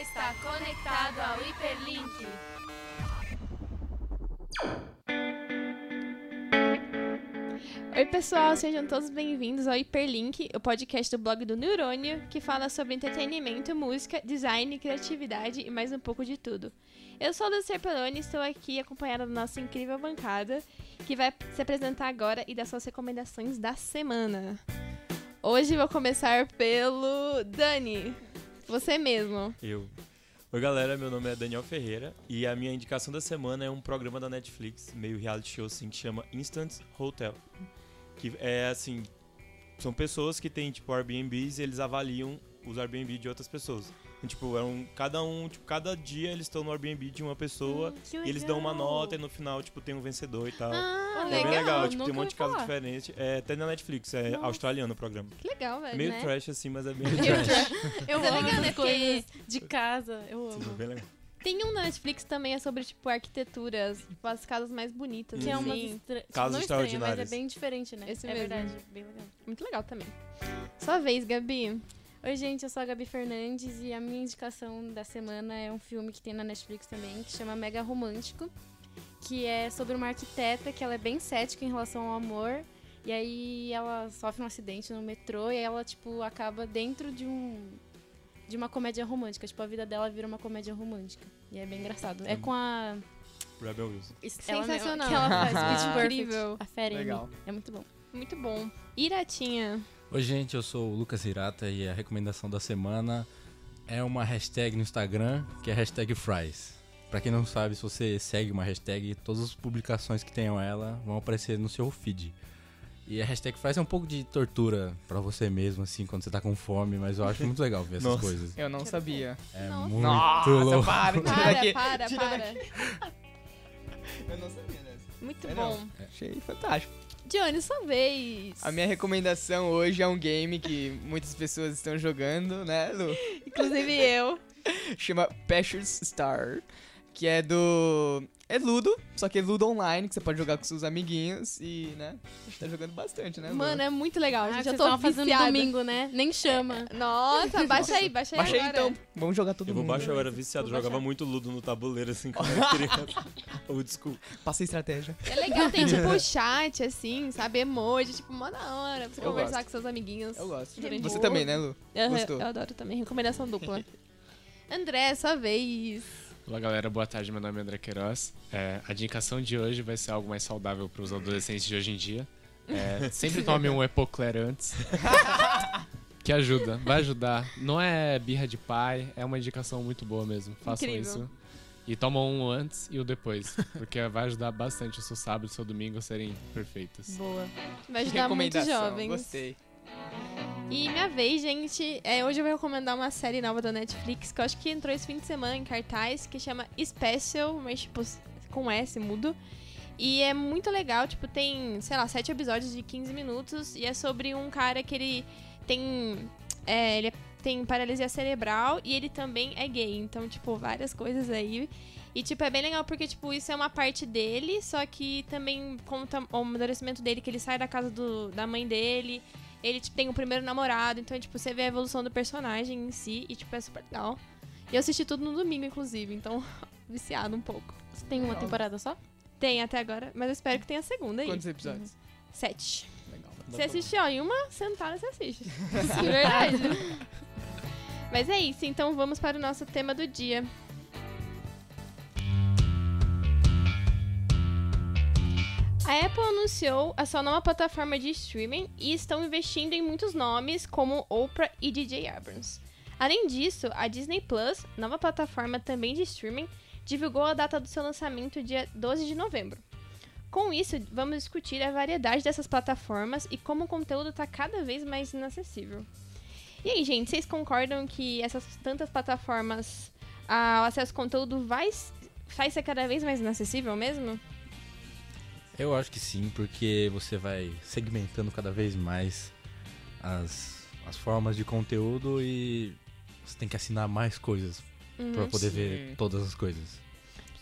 está conectado ao Hiperlink. Oi, pessoal, sejam todos bem-vindos ao Hiperlink, o podcast do blog do Neurônio, que fala sobre entretenimento, música, design, criatividade e mais um pouco de tudo. Eu sou a Lucia Peloni e estou aqui acompanhada da nossa incrível bancada, que vai se apresentar agora e dar suas recomendações da semana. Hoje vou começar pelo Dani, você mesmo. Eu. Oi, galera, meu nome é Daniel Ferreira e a minha indicação da semana é um programa da Netflix, meio reality show assim, que chama Instant Hotel. Que é assim, são pessoas que têm tipo Airbnbs e eles avaliam os Airbnb de outras pessoas. Então, tipo, é um, cada um, tipo, cada dia eles estão no Airbnb de uma pessoa Hum, e eles dão uma legal. nota e no final, tipo, tem um vencedor e tal. Ah, é bem legal. legal, tipo, nunca tem um monte de falar. diferentes. É até na Netflix, é Nossa. australiano o programa. Que legal, velho, Meio né? trash assim, mas é bem Meio trash. Eu Mas é amo legal, né? essas coisas de casa. Eu Sim, amo. bem legal. Tem um na Netflix também, é sobre, tipo, arquiteturas, tipo, as casas mais bonitas, Que é assim. umas estra... tipo, Casas estranha, mas é extraordinárias. bem diferente, né? Esse é mesmo. verdade, bem legal. Muito legal também. Sua vez, Gabi. Oi, gente, eu sou a Gabi Fernandes e a minha indicação da semana é um filme que tem na Netflix também, que chama Mega Romântico, que é sobre uma arquiteta que ela é bem cética em relação ao amor, e aí ela sofre um acidente no metrô e aí ela, tipo, acaba dentro de um de uma comédia romântica, tipo, a vida dela vira uma comédia romântica. E é bem engraçado. É com a Rebel Wilson. ela mesma- Sensacional. que ela faz Pitch Incrível. a. Legal. É muito bom. Muito bom. Iratinha. Oi, gente, eu sou o Lucas Hirata e a recomendação da semana é uma hashtag no Instagram que é hashtag Fries. Pra quem não sabe, se você segue uma hashtag, todas as publicações que tenham ela vão aparecer no seu feed. E a hashtag Fries é um pouco de tortura pra você mesmo, assim, quando você tá com fome, mas eu acho muito legal ver essas Nossa. coisas. Eu não sabia. É Nossa. muito Nossa, louco. para, tira Para, daqui. para, tira para. daqui. Eu não sabia dessa. Muito É, bom. não. Achei fantástico. Johnny, sua vez. A minha recomendação hoje é um game que muitas pessoas estão jogando, né, Lu? Inclusive eu. Chama Pashers Star, que é do... É Ludo, só que é Ludo online, que você pode jogar com seus amiguinhos e, né, a gente tá jogando bastante, né, Lu? Mano, é muito legal. Ah, gente. eu tô estavam fazendo domingo, né? Nem chama. Nossa, baixa aí, baixa aí Baixa aí então, vamos jogar todo Eu vou mundo. baixar, eu era viciado, Vou jogava baixar. muito ludo no tabuleiro assim quando era criança. Old school. Passa a estratégia. É legal, tem tipo chat, assim, sabe? Emoji, tipo, mó da hora. Pra você Eu conversar gosto. com seus amiguinhos. Eu gosto. Durante Você o- também, né, Lu? Aham, Gostou? Eu adoro também. Recomendação dupla. André, sua vez. Olá galera, boa tarde, meu nome é André Queiroz. É, a indicação de hoje vai ser algo mais saudável para os adolescentes de hoje em dia. É, sempre tome um Epocler antes. que ajuda, vai ajudar. Não é birra de pai, é uma indicação muito boa mesmo. Façam Incrível. isso. E tomam um antes e o depois. Porque vai ajudar bastante o seu sábado e o seu domingo a serem perfeitos. Boa. Vai ajudar muitos Recomendação, jovens. Gostei. E minha vez, gente, é, hoje eu vou recomendar uma série nova da Netflix que eu acho que entrou esse fim de semana em cartaz, que chama Special, mas tipo, com S, mudo. E é muito legal, tipo, tem, sei lá, sete episódios de 15 minutos e é sobre um cara que ele tem. É, ele tem paralisia cerebral e ele também é gay. Então, tipo, várias coisas aí. E, tipo, é bem legal porque, tipo, isso é uma parte dele, só que também conta o amadurecimento dele, que ele sai da casa do, da mãe dele, ele tipo, tem o primeiro namorado, então, tipo, você vê a evolução do personagem em si e, tipo, é super legal. E eu assisti tudo no domingo, inclusive, então, viciado um pouco. Você tem uma temporada só? Tem até agora, mas eu espero que tenha a segunda aí. Quantos episódios? Sete. Legal. Você assiste, ó, em uma sentada você assiste. De verdade. mas é isso, então vamos para o nosso tema do dia. A Apple anunciou a sua nova plataforma de streaming e estão investindo em muitos nomes como Oprah e DJ Abrams. Além disso, a Disney Plus, nova plataforma também de streaming, divulgou a data do seu lançamento dia 12 de novembro. Com isso, vamos discutir a variedade dessas plataformas e como o conteúdo está cada vez mais inacessível. E aí, gente, vocês concordam que essas tantas plataformas, ah, o acesso ao conteúdo vai, vai ser cada vez mais inacessível mesmo? Eu acho que sim, porque você vai segmentando cada vez mais as, as formas de conteúdo e você tem que assinar mais coisas pra Uhum. poder sim. ver todas as coisas.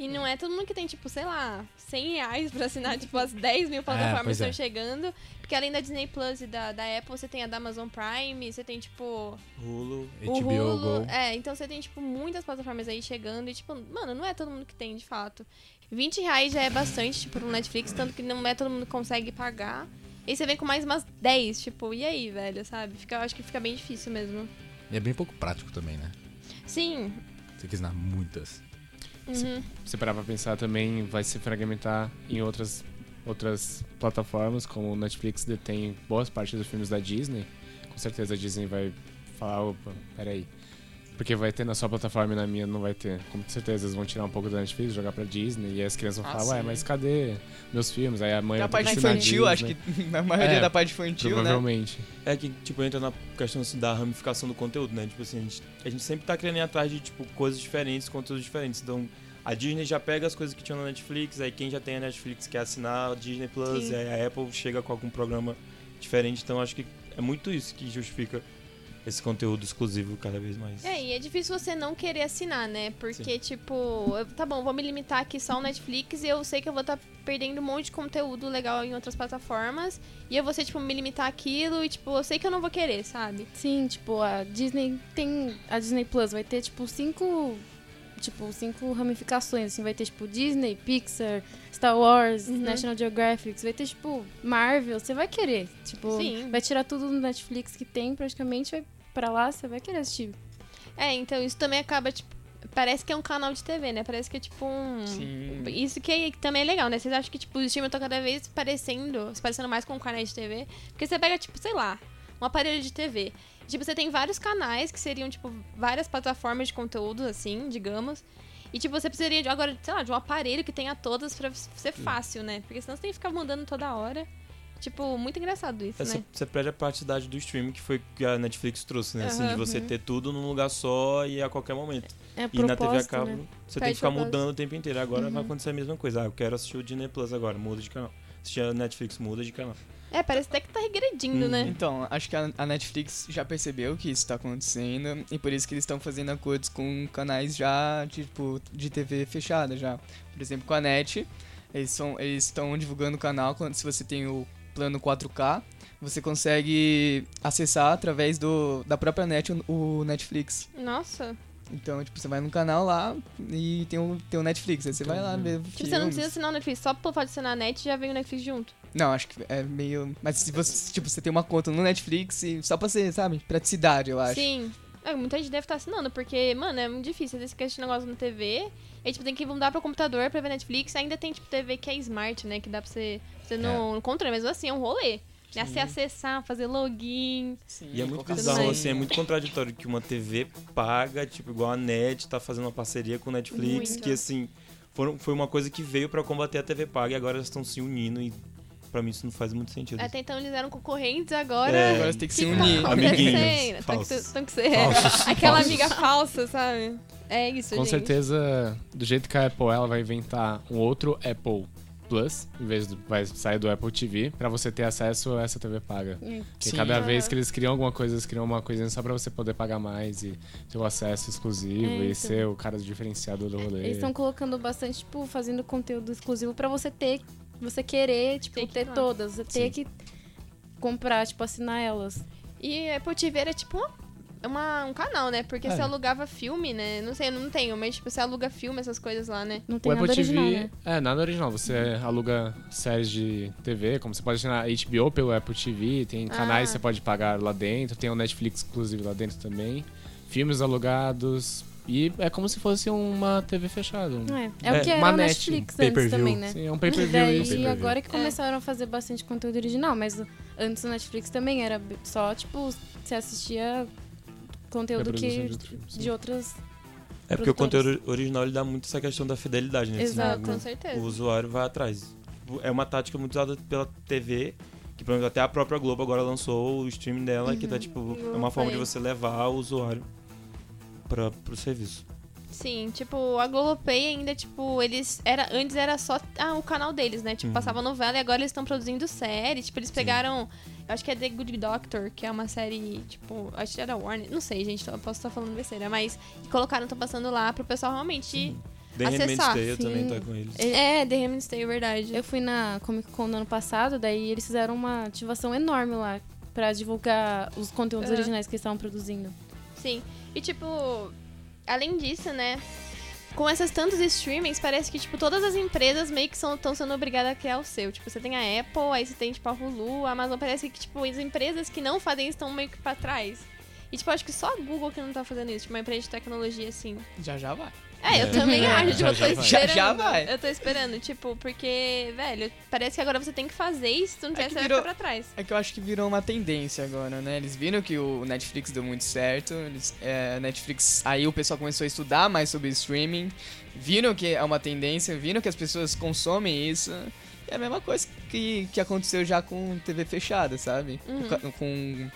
E não é todo mundo que tem, tipo, sei lá, 100 reais pra assinar, tipo, as 10 mil plataformas pois que é. estão chegando. Porque além da Disney Plus e da, da Apple, você tem a da Amazon Prime, você tem, tipo, Hulu. o HBO Hulu. Go. É, então você tem, tipo, muitas plataformas aí chegando e, tipo, mano, não é todo mundo que tem, de fato. 20 reais já é bastante, tipo, no Netflix, tanto que não é todo mundo que consegue pagar. E você vem com mais umas 10, tipo, e aí, velho, sabe? Fica, eu acho que fica bem difícil mesmo. E é bem pouco prático também, né? Sim. Você quis dar muitas. Uhum. Se parar pra pensar também, vai se fragmentar em outras, outras plataformas, como o Netflix detém boas partes dos filmes da Disney. Com certeza a Disney vai falar, opa, peraí. Porque vai ter na sua plataforma e na minha não vai ter. Com certeza eles vão tirar um pouco da Netflix, jogar pra Disney, e as crianças vão Ah, falar, ué, mas cadê meus filmes? Aí a mãe Da vai ter parte infantil, acho que a maioria É, da parte infantil, né? Provavelmente. É que, tipo, entra na questão assim, da ramificação do conteúdo, né? Tipo assim, a gente, a gente sempre tá querendo ir atrás de, tipo, coisas diferentes, conteúdos diferentes. Então, a Disney já pega as coisas que tinham na Netflix, aí quem já tem a Netflix quer assinar a Disney Plus, Sim. aí a Apple chega com algum programa diferente. Então, acho que é muito isso que justifica esse conteúdo exclusivo cada vez mais. É, e é difícil você não querer assinar, né? Porque, tipo, eu- tá bom, vou me limitar aqui só ao Netflix e eu sei que eu vou estar perdendo um monte de conteúdo legal em outras plataformas. E eu vou ser, tipo, me limitar aquilo e, tipo, eu sei que eu não vou querer, sabe? Sim, tipo, a Disney tem. A Disney Plus vai ter, tipo, cinco. Tipo, cinco ramificações. Assim, vai ter, tipo, Disney, Pixar, Star Wars, Uhum. National Geographic. Vai ter, tipo, Marvel. Você vai querer. Tipo, Sim. vai tirar tudo no Netflix que tem, praticamente, vai pra lá, você vai querer assistir. É, então isso também acaba, tipo. Parece que é um canal de TV, né? Parece que é tipo um. Sim. Isso que, é- que também é legal, né? Vocês acham que, tipo, os streamers estão cada vez parecendo, se parecendo mais com um canal de TV? Porque você pega, tipo, sei lá, um aparelho de TV. Tipo, você tem vários canais que seriam, tipo, várias plataformas de conteúdo, assim, digamos. E, tipo, você precisaria de, agora, sei lá, de um aparelho que tenha todas pra ser fácil, né? Porque senão você tem que ficar mudando toda hora. Tipo, muito engraçado isso, né? você perde a praticidade do streaming que foi que a Netflix trouxe, né? Assim, de você ter tudo num lugar só e a qualquer momento. É a E na TV a cabo, né? você tem Perde que ficar propósito. mudando o tempo inteiro. Agora vai Uhum. acontecer a mesma coisa. Ah, eu quero assistir o Disney Plus agora, muda de canal. Assistir a Netflix, muda de canal. É, parece até que tá regredindo, Hum, né? Então, acho que a, a Netflix já percebeu que isso tá acontecendo e por isso que eles estão fazendo acordos com canais já, tipo, de TV fechada já. Por exemplo, com a NET, eles estão divulgando o canal quando se você tem o plano 4K, você consegue acessar através do, da própria NET o, o Netflix. Nossa. Então, tipo, você vai no canal lá e tem o, tem o Netflix, aí você vai lá ver Tipo, você não precisa assinar o Netflix, só pelo fato de assinar a net já vem o Netflix junto. Não, acho que é meio. Mas se você, tipo, você tem uma conta no Netflix e só pra ser, sabe? Praticidade, eu acho. Sim. É, muita gente deve estar assinando, porque, mano, é muito difícil. Às vezes você quer assistir negócio na TV, aí, tipo, tem que mudar pro computador pra ver Netflix. Ainda tem, tipo, TV que é smart, né? Que dá pra você, você no, no controle, mas assim, é um rolê. Né? Você acessar, fazer login. Sim, E é muito bizarro, assim, é muito contraditório que uma TV paga, tipo, igual a NET, tá fazendo uma parceria com o Netflix, Muito. que assim, foram, foi uma coisa que veio pra combater a TV paga e agora elas estão se unindo e pra mim isso não faz muito sentido. Até então eles eram concorrentes, agora. É, Agora você tem que se que unir. tá Amiguinhos acontecendo? Tem que, falsos. ser- tem que ser Falsos. aquela Falsos. amiga falsa, sabe? É isso, Com gente. certeza, do jeito que a Apple ela vai inventar um outro Apple Plus, em vez do vai sair do Apple TV, pra você ter acesso a essa TV paga. Hum. Porque Sim. cada vez que eles criam alguma coisa, eles criam uma coisinha só pra você poder pagar mais e ter o acesso exclusivo É, e então. ser o cara diferenciado do rolê. Eles estão colocando bastante, tipo, fazendo conteúdo exclusivo pra você ter, você querer, tipo, que ter todas. Você ter Sim. que comprar, tipo, assinar elas. E a Apple TV era tipo uma- uma, um canal, né? Porque É. você alugava filme, né? Não sei, eu não tenho, mas tipo, você aluga filme, essas coisas lá, né? Não O tem Apple nada TV, original, né? é, nada original. Você aluga séries de TV, como você pode assinar HBO pelo Apple TV, tem canais Ah. que você pode pagar lá dentro, tem o Netflix exclusivo lá dentro também, filmes alugados, e é como se fosse uma TV fechada. É, é, É, o que era uma o net, Netflix um antes também, né? Sim, é um E pay-per-view daí, isso. agora que É. começaram a fazer bastante conteúdo original, mas o- antes o Netflix também era só, tipo, você assistia conteúdo que de outros de outras... É porque o conteúdo original ele dá muito essa questão da fidelidade, né? Exato. Senão Com certeza. O usuário vai atrás. É uma tática muito usada pela TV, que por exemplo, até a própria Globo agora lançou o streaming dela, que tá tipo, é uma forma de você levar o usuário para pro serviço. Sim, tipo, a Globopay ainda, tipo, eles. Era, antes era só ah, o canal deles, né? Tipo, Uhum. passava novela e agora eles estão produzindo série. Tipo, eles pegaram. Eu acho que é The Good Doctor, que é uma série, tipo, acho que era Warner. Não sei, gente, eu posso estar falando besteira, mas colocaram, estão passando lá pro pessoal realmente The Handmaid's acessar. Tale também tá com eles. É, The Handmaid's Tale, verdade. Eu fui na Comic Con no ano passado, daí eles fizeram uma ativação enorme lá pra divulgar os conteúdos É. originais que eles estavam produzindo. Sim. E tipo, além disso, né? Com essas tantos streamings, parece que, tipo, todas as empresas meio que estão sendo obrigadas a criar o seu. Tipo, você tem a Apple, aí você tem, tipo, a Hulu, a Amazon. Parece que, tipo, as empresas que não fazem estão meio que pra trás. E, tipo, acho que só a Google que não tá fazendo isso. Tipo, uma empresa de tecnologia, assim. Já já vai. É, eu É. também É, acho. Tipo, eu tô esperando. Já- já vai. Eu tô esperando, tipo, porque, velho, parece que agora você tem que fazer isso. Tu não É tiver, que você vai virou- ficar pra trás. É que eu acho que virou uma tendência agora, né? Eles viram que o Netflix deu muito certo. Eles, é, Netflix. Aí o pessoal começou a estudar mais sobre streaming. Viram que é uma tendência, viram que as pessoas consomem isso. É a mesma coisa que, que aconteceu já com TV fechada, sabe? Uhum. Com, com,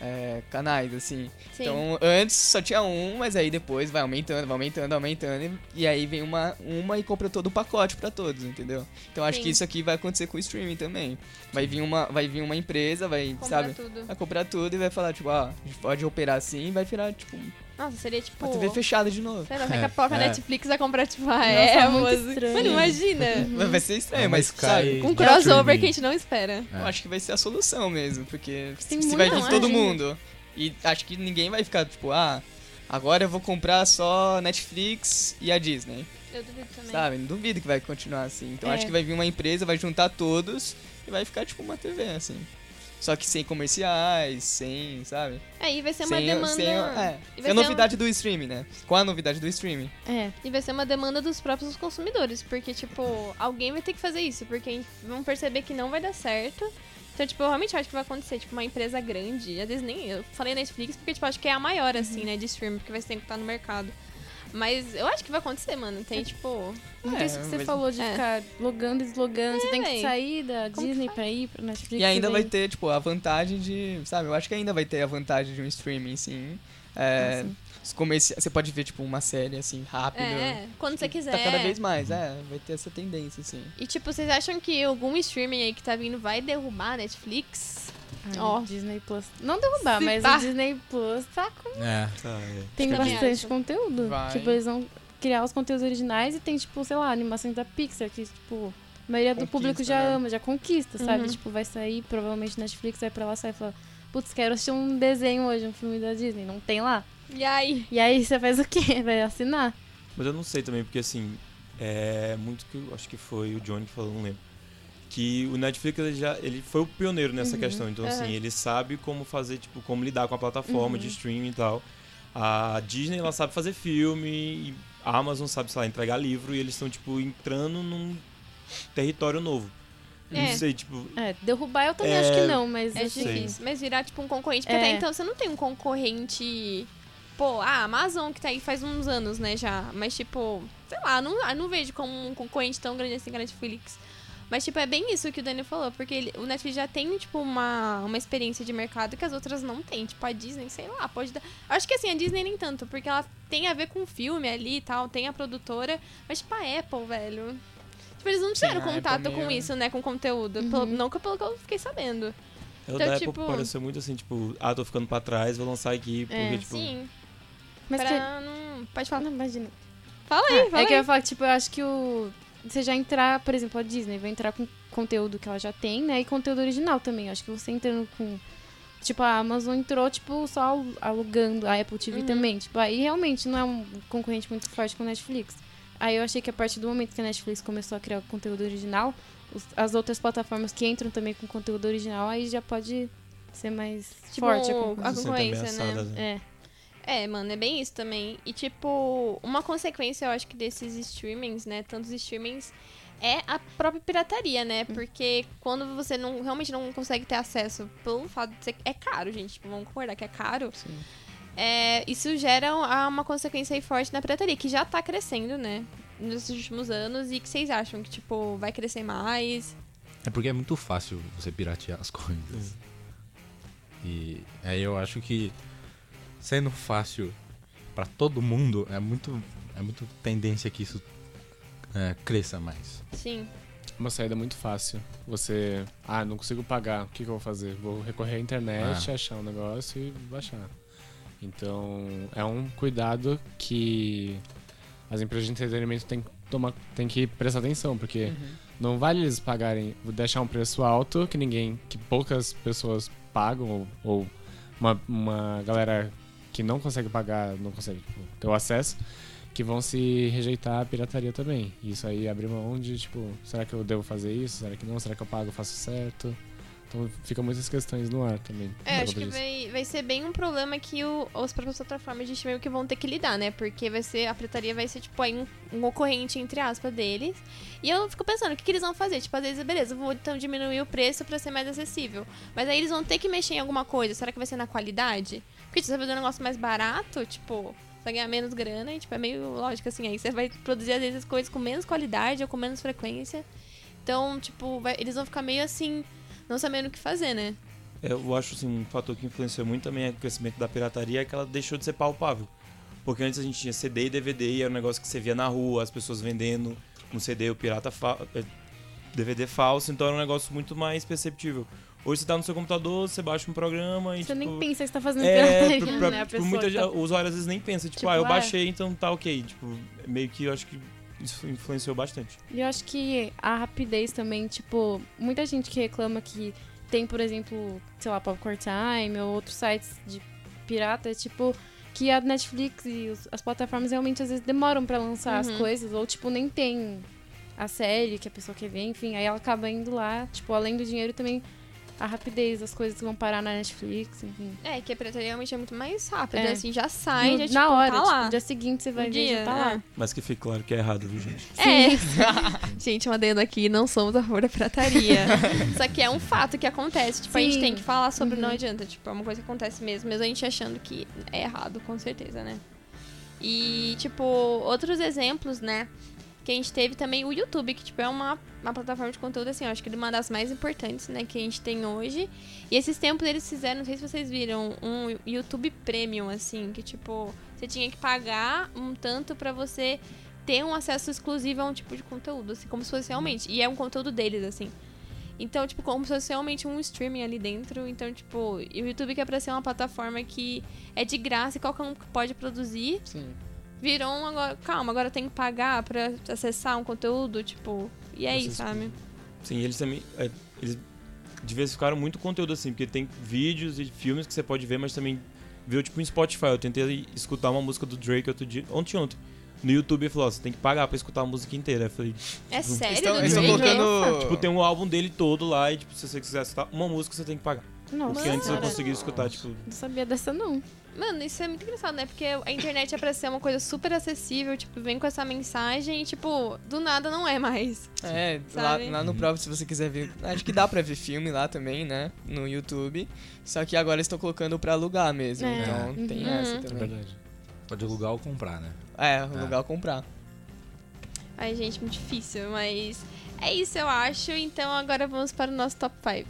é, canais, assim. Sim. Então, antes só tinha um, mas aí depois vai aumentando, vai aumentando, aumentando. E aí vem uma, uma e compra todo o pacote pra todos, entendeu? Então acho Sim. que isso aqui vai acontecer com o streaming também. Vai vir uma, vai vir uma empresa, vai, Comprar sabe? tudo. Vai comprar tudo e vai falar, tipo, ah, a gente pode operar assim e vai virar, tipo, Nossa, seria tipo. uma TV fechada de novo. Sei lá, daqui a pouco a É. Netflix vai comprar, tipo, a Nossa, Apple. muito assim. estranho. Mano, imagina. Vai- Vai ser estranho, É mas, sabe? Com um de crossover que a gente não espera. Eu acho que vai ser a solução mesmo, porque Tem se vai vir todo mundo. E acho que ninguém vai ficar, tipo, ah, agora eu vou comprar só Netflix e a Disney. Eu duvido também. Sabe? Não duvido que vai continuar assim. Então É. acho que vai vir uma empresa, vai juntar todos e vai ficar tipo uma TV, assim. Só que sem comerciais, sem, sabe? Aí vai ser uma sem, demanda. sem, é, e sem ser a novidade do streaming, né? Com a novidade do streaming. É. E vai ser uma demanda dos próprios consumidores. Porque, tipo, alguém vai ter que fazer isso. Porque vão perceber que não vai dar certo. Então, tipo, eu realmente acho que vai acontecer, tipo, uma empresa grande. Às vezes nem. Eu falei Netflix porque, tipo, acho que é a maior, assim, né, de streaming, porque vai sempre estar no mercado. Mas eu acho que vai acontecer, mano. Tem, tipo. Muito É, isso que você mas- falou de É. ficar logando e deslogando. você tem que sair da Como Disney pra ir pra Netflix. E ainda vai ter, tipo, a vantagem de. Sabe? Eu acho que ainda vai ter a vantagem de um streaming, sim. É, sim. os comerci... Você pode ver, tipo, uma série assim, rápido. É, quando você quiser. Tá cada vez mais, é. Vai ter essa tendência, assim. E, tipo, vocês acham que algum streaming aí que tá vindo vai derrubar a Netflix? Ai, Ó. Disney Plus. Não derrubar, Se mas pá. o Disney Plus tá com... É. Tá, é. tem bastante conteúdo. Vai. Tipo, eles vão criar os conteúdos originais e tem, tipo, sei lá, animações da Pixar, que, tipo, a maioria do Conquista, público já né? ama, já conquista, sabe? Uhum. Tipo, vai sair, provavelmente Netflix vai pra lá sai e fala, putz, quero assistir um desenho hoje, um filme da Disney. Não tem lá. E aí? E aí você faz o quê? Vai assinar? Mas eu não sei também, porque assim, é muito que eu acho que foi o Johnny que falou, não lembro. Que o Netflix ele já ele foi o pioneiro nessa Uhum. questão. Então, assim, ele sabe como fazer, tipo, como lidar com a plataforma Uhum. de streaming e tal. A Disney, ela sabe fazer filme, a Amazon sabe, sei lá, entregar livro, e eles estão, tipo, entrando num território novo. É. Não sei, tipo, É, derrubar eu também É, acho que não, mas É assim, difícil. Mas virar, tipo, um concorrente. Porque É. até então você não tem um concorrente. Pô, a Amazon que tá aí faz uns anos, né, já. Mas, tipo, sei lá, não, não vejo como um concorrente tão grande assim que a Netflix. Mas, tipo, é bem isso que o Daniel falou, porque ele- o Netflix já tem, tipo, uma, uma experiência de mercado que as outras não têm. Tipo, a Disney, sei lá, pode dar. Acho que assim, a Disney nem tanto, porque ela tem a ver com o filme ali e tal, tem a produtora. Mas, tipo, a Apple, velho. Tipo, eles não tiveram a Apple contato com meio- isso, né, com conteúdo. Uhum. Pelo, não que pelo que eu fiquei sabendo. ela Então, da tipo- Apple pareceu muito assim, tipo, ah, tô ficando pra trás, vou lançar aqui, porque, É, tipo... Sim, mas que... pra não... Pode falar. Não, imagina. Fala aí, Ah, fala é que eu aí. ia falar que, tipo, eu acho que o. Você já entrar, por exemplo, a Disney vai entrar com conteúdo que ela já tem, né? E conteúdo original também. Eu acho que você entrando com. Tipo, a Amazon entrou, tipo, só alu- alugando a Apple TV Uhum. também. Tipo, aí realmente não é um concorrente muito forte com a Netflix. Aí eu achei que a partir do momento que a Netflix começou a criar conteúdo original, os- as outras plataformas que entram também com conteúdo original, aí já pode ser mais Tipo, forte a a concorrência. se concorrência, sentem né? né? É. É, mano, é bem isso também. E, tipo, uma consequência, eu acho que desses streamings, né? Tantos streamings, é a própria pirataria, né? Porque quando você não realmente não consegue ter acesso pelo fato de ser. É caro, gente. Tipo, vamos concordar que é caro. Sim. É, isso gera uma uma consequência aí forte na pirataria, que já tá crescendo, né? Nesses últimos anos. E que vocês acham que, tipo, vai crescer mais? É porque é muito fácil você piratear as coisas. E aí eu acho que sendo fácil pra todo mundo, é muito, é muito tendência que isso é, cresça mais. Sim. Uma saída muito fácil. Você, ah, não consigo pagar, o que, que eu vou fazer? Vou recorrer à internet, Ah. achar um negócio e baixar. Então, é um cuidado que as empresas de entretenimento têm que, tomar, têm que prestar atenção, porque Uhum. não vale eles pagarem, deixar um preço alto que ninguém, que poucas pessoas pagam, ou, ou uma, uma galera que não consegue pagar, não consegue tipo, ter o acesso, que vão se rejeitar a pirataria também. Isso aí abre mão de, tipo, será que eu devo fazer isso? Será que não? Será que eu pago, faço certo? Então fica muitas questões no ar também. É, acho que disso. vai, vai ser bem um problema que o, as próprias plataformas de streaming que vão ter que lidar, né? Porque vai ser, a pretaria vai ser, tipo, aí um, um concorrente, entre aspas, deles. E eu fico pensando, o que, que eles vão fazer? Tipo, às vezes, beleza, vou então diminuir o preço pra ser mais acessível. Mas aí eles vão ter que mexer em alguma coisa. Será que vai ser na qualidade? Porque se você fazer um negócio mais barato, tipo, você vai ganhar menos grana e, tipo, é meio lógico, assim. Aí você vai produzir, às vezes, coisas com menos qualidade ou com menos frequência. Então, tipo, vai- eles vão ficar meio assim, não sabendo o que fazer, né? É, Eu acho assim, um fator que influenciou muito também o crescimento da pirataria é que ela deixou de ser palpável. Porque antes a gente tinha CD e DVD e era um negócio que você via na rua, as pessoas vendendo um CD, o pirata fa DVD falso, então era um negócio muito mais perceptível. Hoje você tá no seu computador, você baixa um programa e Você tipo, nem pensa que você tá fazendo é, pirataria, pra, pra- né? A tipo, muita tá- o usuário às vezes nem pensa, tipo, Tipo, ah, eu é. baixei, então tá ok. Tipo, meio que eu acho que isso influenciou bastante. E eu acho que a rapidez também, tipo, muita gente que reclama que tem, por exemplo, sei lá, Popcorn Time ou outros sites de pirata, tipo, que a Netflix e os- as plataformas realmente às vezes demoram pra lançar as Uhum. coisas, ou tipo, nem tem a série que a pessoa quer ver, enfim, aí ela acaba indo lá, tipo, além do dinheiro também a rapidez das coisas que vão parar na Netflix, enfim. É, que a pirataria realmente é muito mais rápida, É. assim, já sai, No- já, tipo, na hora, tá tipo, lá. no dia seguinte você vai No ver e já dia, tá lá. é. Mas que fique claro que é errado, viu, gente? É. gente, um adendo aqui, não somos a favor da pirataria. Só que é um fato que acontece. Tipo, a gente Sim. tem que falar sobre, Uhum. não adianta. Tipo, é uma coisa que acontece mesmo, mesmo a gente achando que é errado, com certeza, né? E, tipo, outros exemplos, né? Que a gente teve também o YouTube, que, tipo, é uma, uma plataforma de conteúdo, assim, eu acho que é uma das mais importantes, né, que a gente tem hoje. E esses tempos eles fizeram, não sei se vocês viram, um YouTube Premium, assim, que, tipo, você tinha que pagar um tanto pra você ter um acesso exclusivo a um tipo de conteúdo, assim, como se fosse realmente. E é um conteúdo deles, assim. Então, tipo, como se fosse realmente um streaming ali dentro. Então, tipo, o YouTube que é pra ser uma plataforma que é de graça e qualquer um pode produzir. Sim. Virou um agora. Calma, agora tenho que pagar pra acessar um conteúdo, tipo. E aí, Vocês- sabe? Sim, eles também. é, eles diversificaram muito o conteúdo, assim, porque tem vídeos e filmes que você pode ver, mas também viu tipo em Spotify. Eu tentei escutar uma música do Drake outro dia, ontem ontem. No YouTube ele falou, ó, você tem que pagar pra escutar a música inteira. Eu falei, É sério? Estão- do eles estão colocando- tipo, tem um álbum dele todo lá e tipo, se você quiser escutar uma música, você tem que pagar. Nossa, Porque antes eu conseguia escutar, tipo. não sabia dessa não. Mano, isso é muito engraçado, né? Porque a internet é pra ser uma coisa super acessível, tipo, vem com essa mensagem e, tipo, do nada não é mais. É, lá, lá no próprio, se você quiser ver. Acho que dá pra ver filme lá também, né? No YouTube. Só que agora estão colocando pra alugar mesmo. É. Então tem Uhum. essa É também. verdade. Pode Pode alugar ou comprar, né? É, alugar ou comprar. Ai, gente, muito difícil, mas é isso, eu acho. Então agora vamos para o nosso top 5.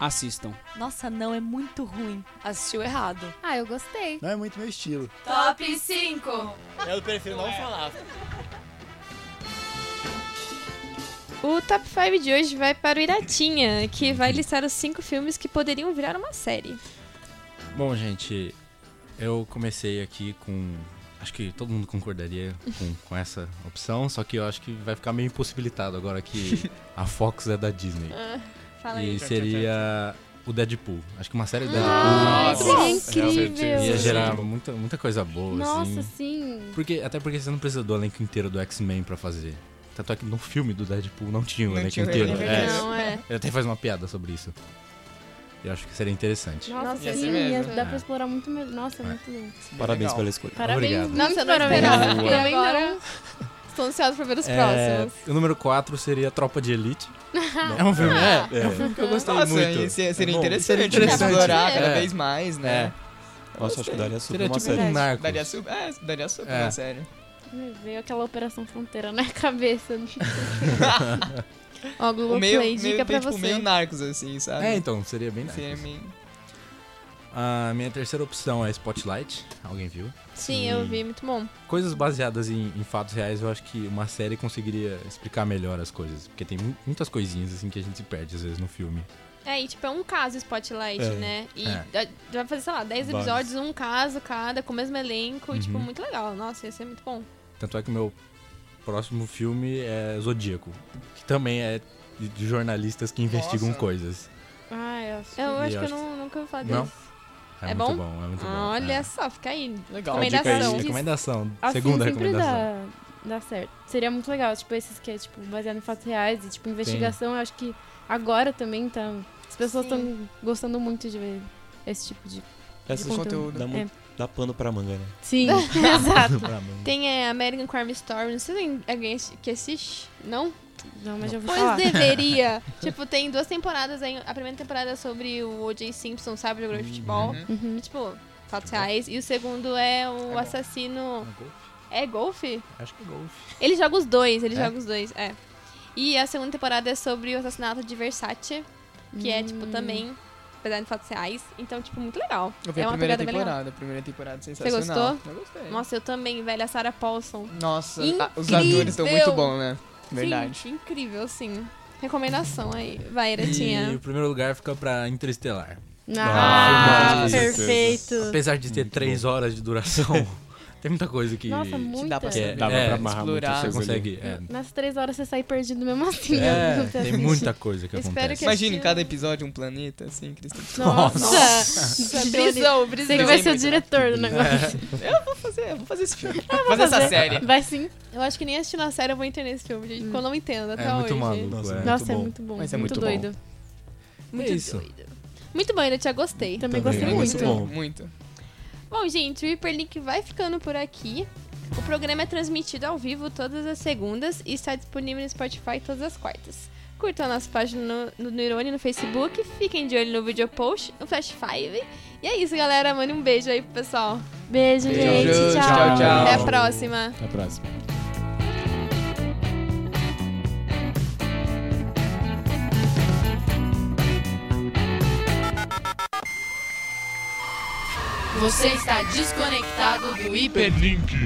Assistam. Nossa, não, é muito ruim. Assistiu errado. Ah, eu gostei. Não é muito meu estilo. Top 5. Eu prefiro não falar. O top 5 de hoje vai para o Iratinha, que vai listar os cinco filmes que poderiam virar uma série. Bom, gente, eu comecei aqui com. Acho que todo mundo concordaria com, com essa opção, só que eu acho que vai ficar meio impossibilitado agora que a Fox é da Disney. Ah, fala aí. E seria o Deadpool. Acho que uma série do Ai, Deadpool seria Nossa, incrível. ia gerar muita, muita coisa boa, Nossa, assim. sim. Porque, até porque você não precisa do elenco inteiro do X-Men pra fazer. Tanto é que no filme do Deadpool não tinha o Não elenco inteiro. É. Não, é. Ele até faz uma piada sobre isso. Eu acho que seria interessante. Nossa, sim, ia, dá É. pra explorar muito melhor. Nossa, muito bom. Parabéns Legal. pela escolha. Parabéns, Obrigado. Nossa, eu não esperava. Também não. Estou ansiosa pra ver os É, próximos. o número 4 seria Tropa de Elite. é um filme, é, é um filme que eu gostei Nossa, muito. seria, seria É bom. interessante, Seria interessante. explorar cada É. vez mais, né? Nossa, acho que daria super Seria uma tipo série. um narco. Daria super, é, daria super É. uma série. Veio aquela Operação Fronteira na cabeça. Ó, O Google meio, Play, meio, dica pra tipo, você. meio narcos, assim, sabe? É, então, seria bem Seria nice. meio- A minha terceira opção é Spotlight. Alguém viu? Sim, eu vi, muito bom. Coisas baseadas em, em fatos reais, eu acho que uma série conseguiria explicar melhor as coisas. Porque tem mu- muitas coisinhas assim que a gente se perde às vezes no filme. É, e tipo, é um caso Spotlight, É. né? E É. vai fazer, sei lá, 10 Vários. episódios, um caso cada, com o mesmo elenco, e, tipo, Uhum. muito legal. Nossa, ia ser muito bom. Tanto é que o meu próximo filme é Zodíaco, que também é de, jornalistas que investigam Nossa. coisas. Ah, eu acho. Eu E acho que eu não, nunca ouvi falar Não? É, É muito bom? bom? é muito bom. Olha é. só, fica aí. Legal. Recomendação. Aí, recomendação. Assim Segunda sempre recomendação. dá, dá certo. Seria muito legal, tipo, esses que é, tipo, baseado em fatos reais e, tipo, investigação, eu acho que agora também tá... As pessoas Sim. estão gostando muito de ver esse tipo de, Essas de conteúdo. conteúdo. dá, É. muito, dá pano pra manga, né? Sim, exato. Tem é, American Crime Story, não sei se tem alguém que assiste, não? Não, mas já ouvi Pois falar. deveria. tipo, tem duas temporadas aí. A primeira temporada é sobre o O.J. Simpson, sabe? Jogador de futebol. Uhum. Uhum. E, tipo, fatos reais. E o segundo é o bom. assassino... É golfe? É golfe? Acho que é golfe. Ele joga os dois, ele É? joga os dois, é. E a segunda temporada é sobre o assassinato de Versace, que é, tipo, Hum. também, apesar de fatos reais. Então, tipo, muito legal. Eu vi é a uma primeira temporada. A primeira temporada sensacional. gostou? Eu gostei. Nossa, eu também, velho. A Sarah Paulson. Nossa, Incrível! a- os atores estão muito bons, né? Verdade. Sim, incrível, sim. Recomendação aí. Vai, E Iratinha. o primeiro lugar fica pra Interestelar. Ah, Ah, perfeito. Apesar de ter Muito três horas de duração, tem muita coisa que, Nossa, muita. dá pra que é, Dava é, pra amarrar explorar. muita você consegue. É, Nas três horas você sai perdido mesmo assim. É, né? Tem muita coisa que Espero acontece. que Imagine assistiu. cada episódio um planeta, assim, que que Nossa. Nossa, brisou, brisou. Você que vai ser o Muito, diretor do negócio. Eu vou fazer, eu vou fazer esse filme. Vou fazer essa série. Vai sim. Eu acho que nem assistindo a série eu vou entender esse filme, gente, porque eu não entendo até É muito hoje. maluco. Nossa, é. Nossa, é muito bom. Mas é muito, muito doido. Muito É doido. Muito bom, Iratia, gostei. Também, gostei É muito. muito bom. Gente, o Hyperlink vai ficando por aqui. O programa é transmitido ao vivo todas as segundas e está disponível no Spotify todas as quartas. Curtam a nossa página no, no Neurone no Facebook, fiquem de olho no vídeo post, no Flash 5. E é isso, galera. Mande um beijo aí pro pessoal. Beijo, Beijo, gente. tchau, tchau. tchau. Até a próxima. Até a próxima. Você está desconectado do Hiperlink.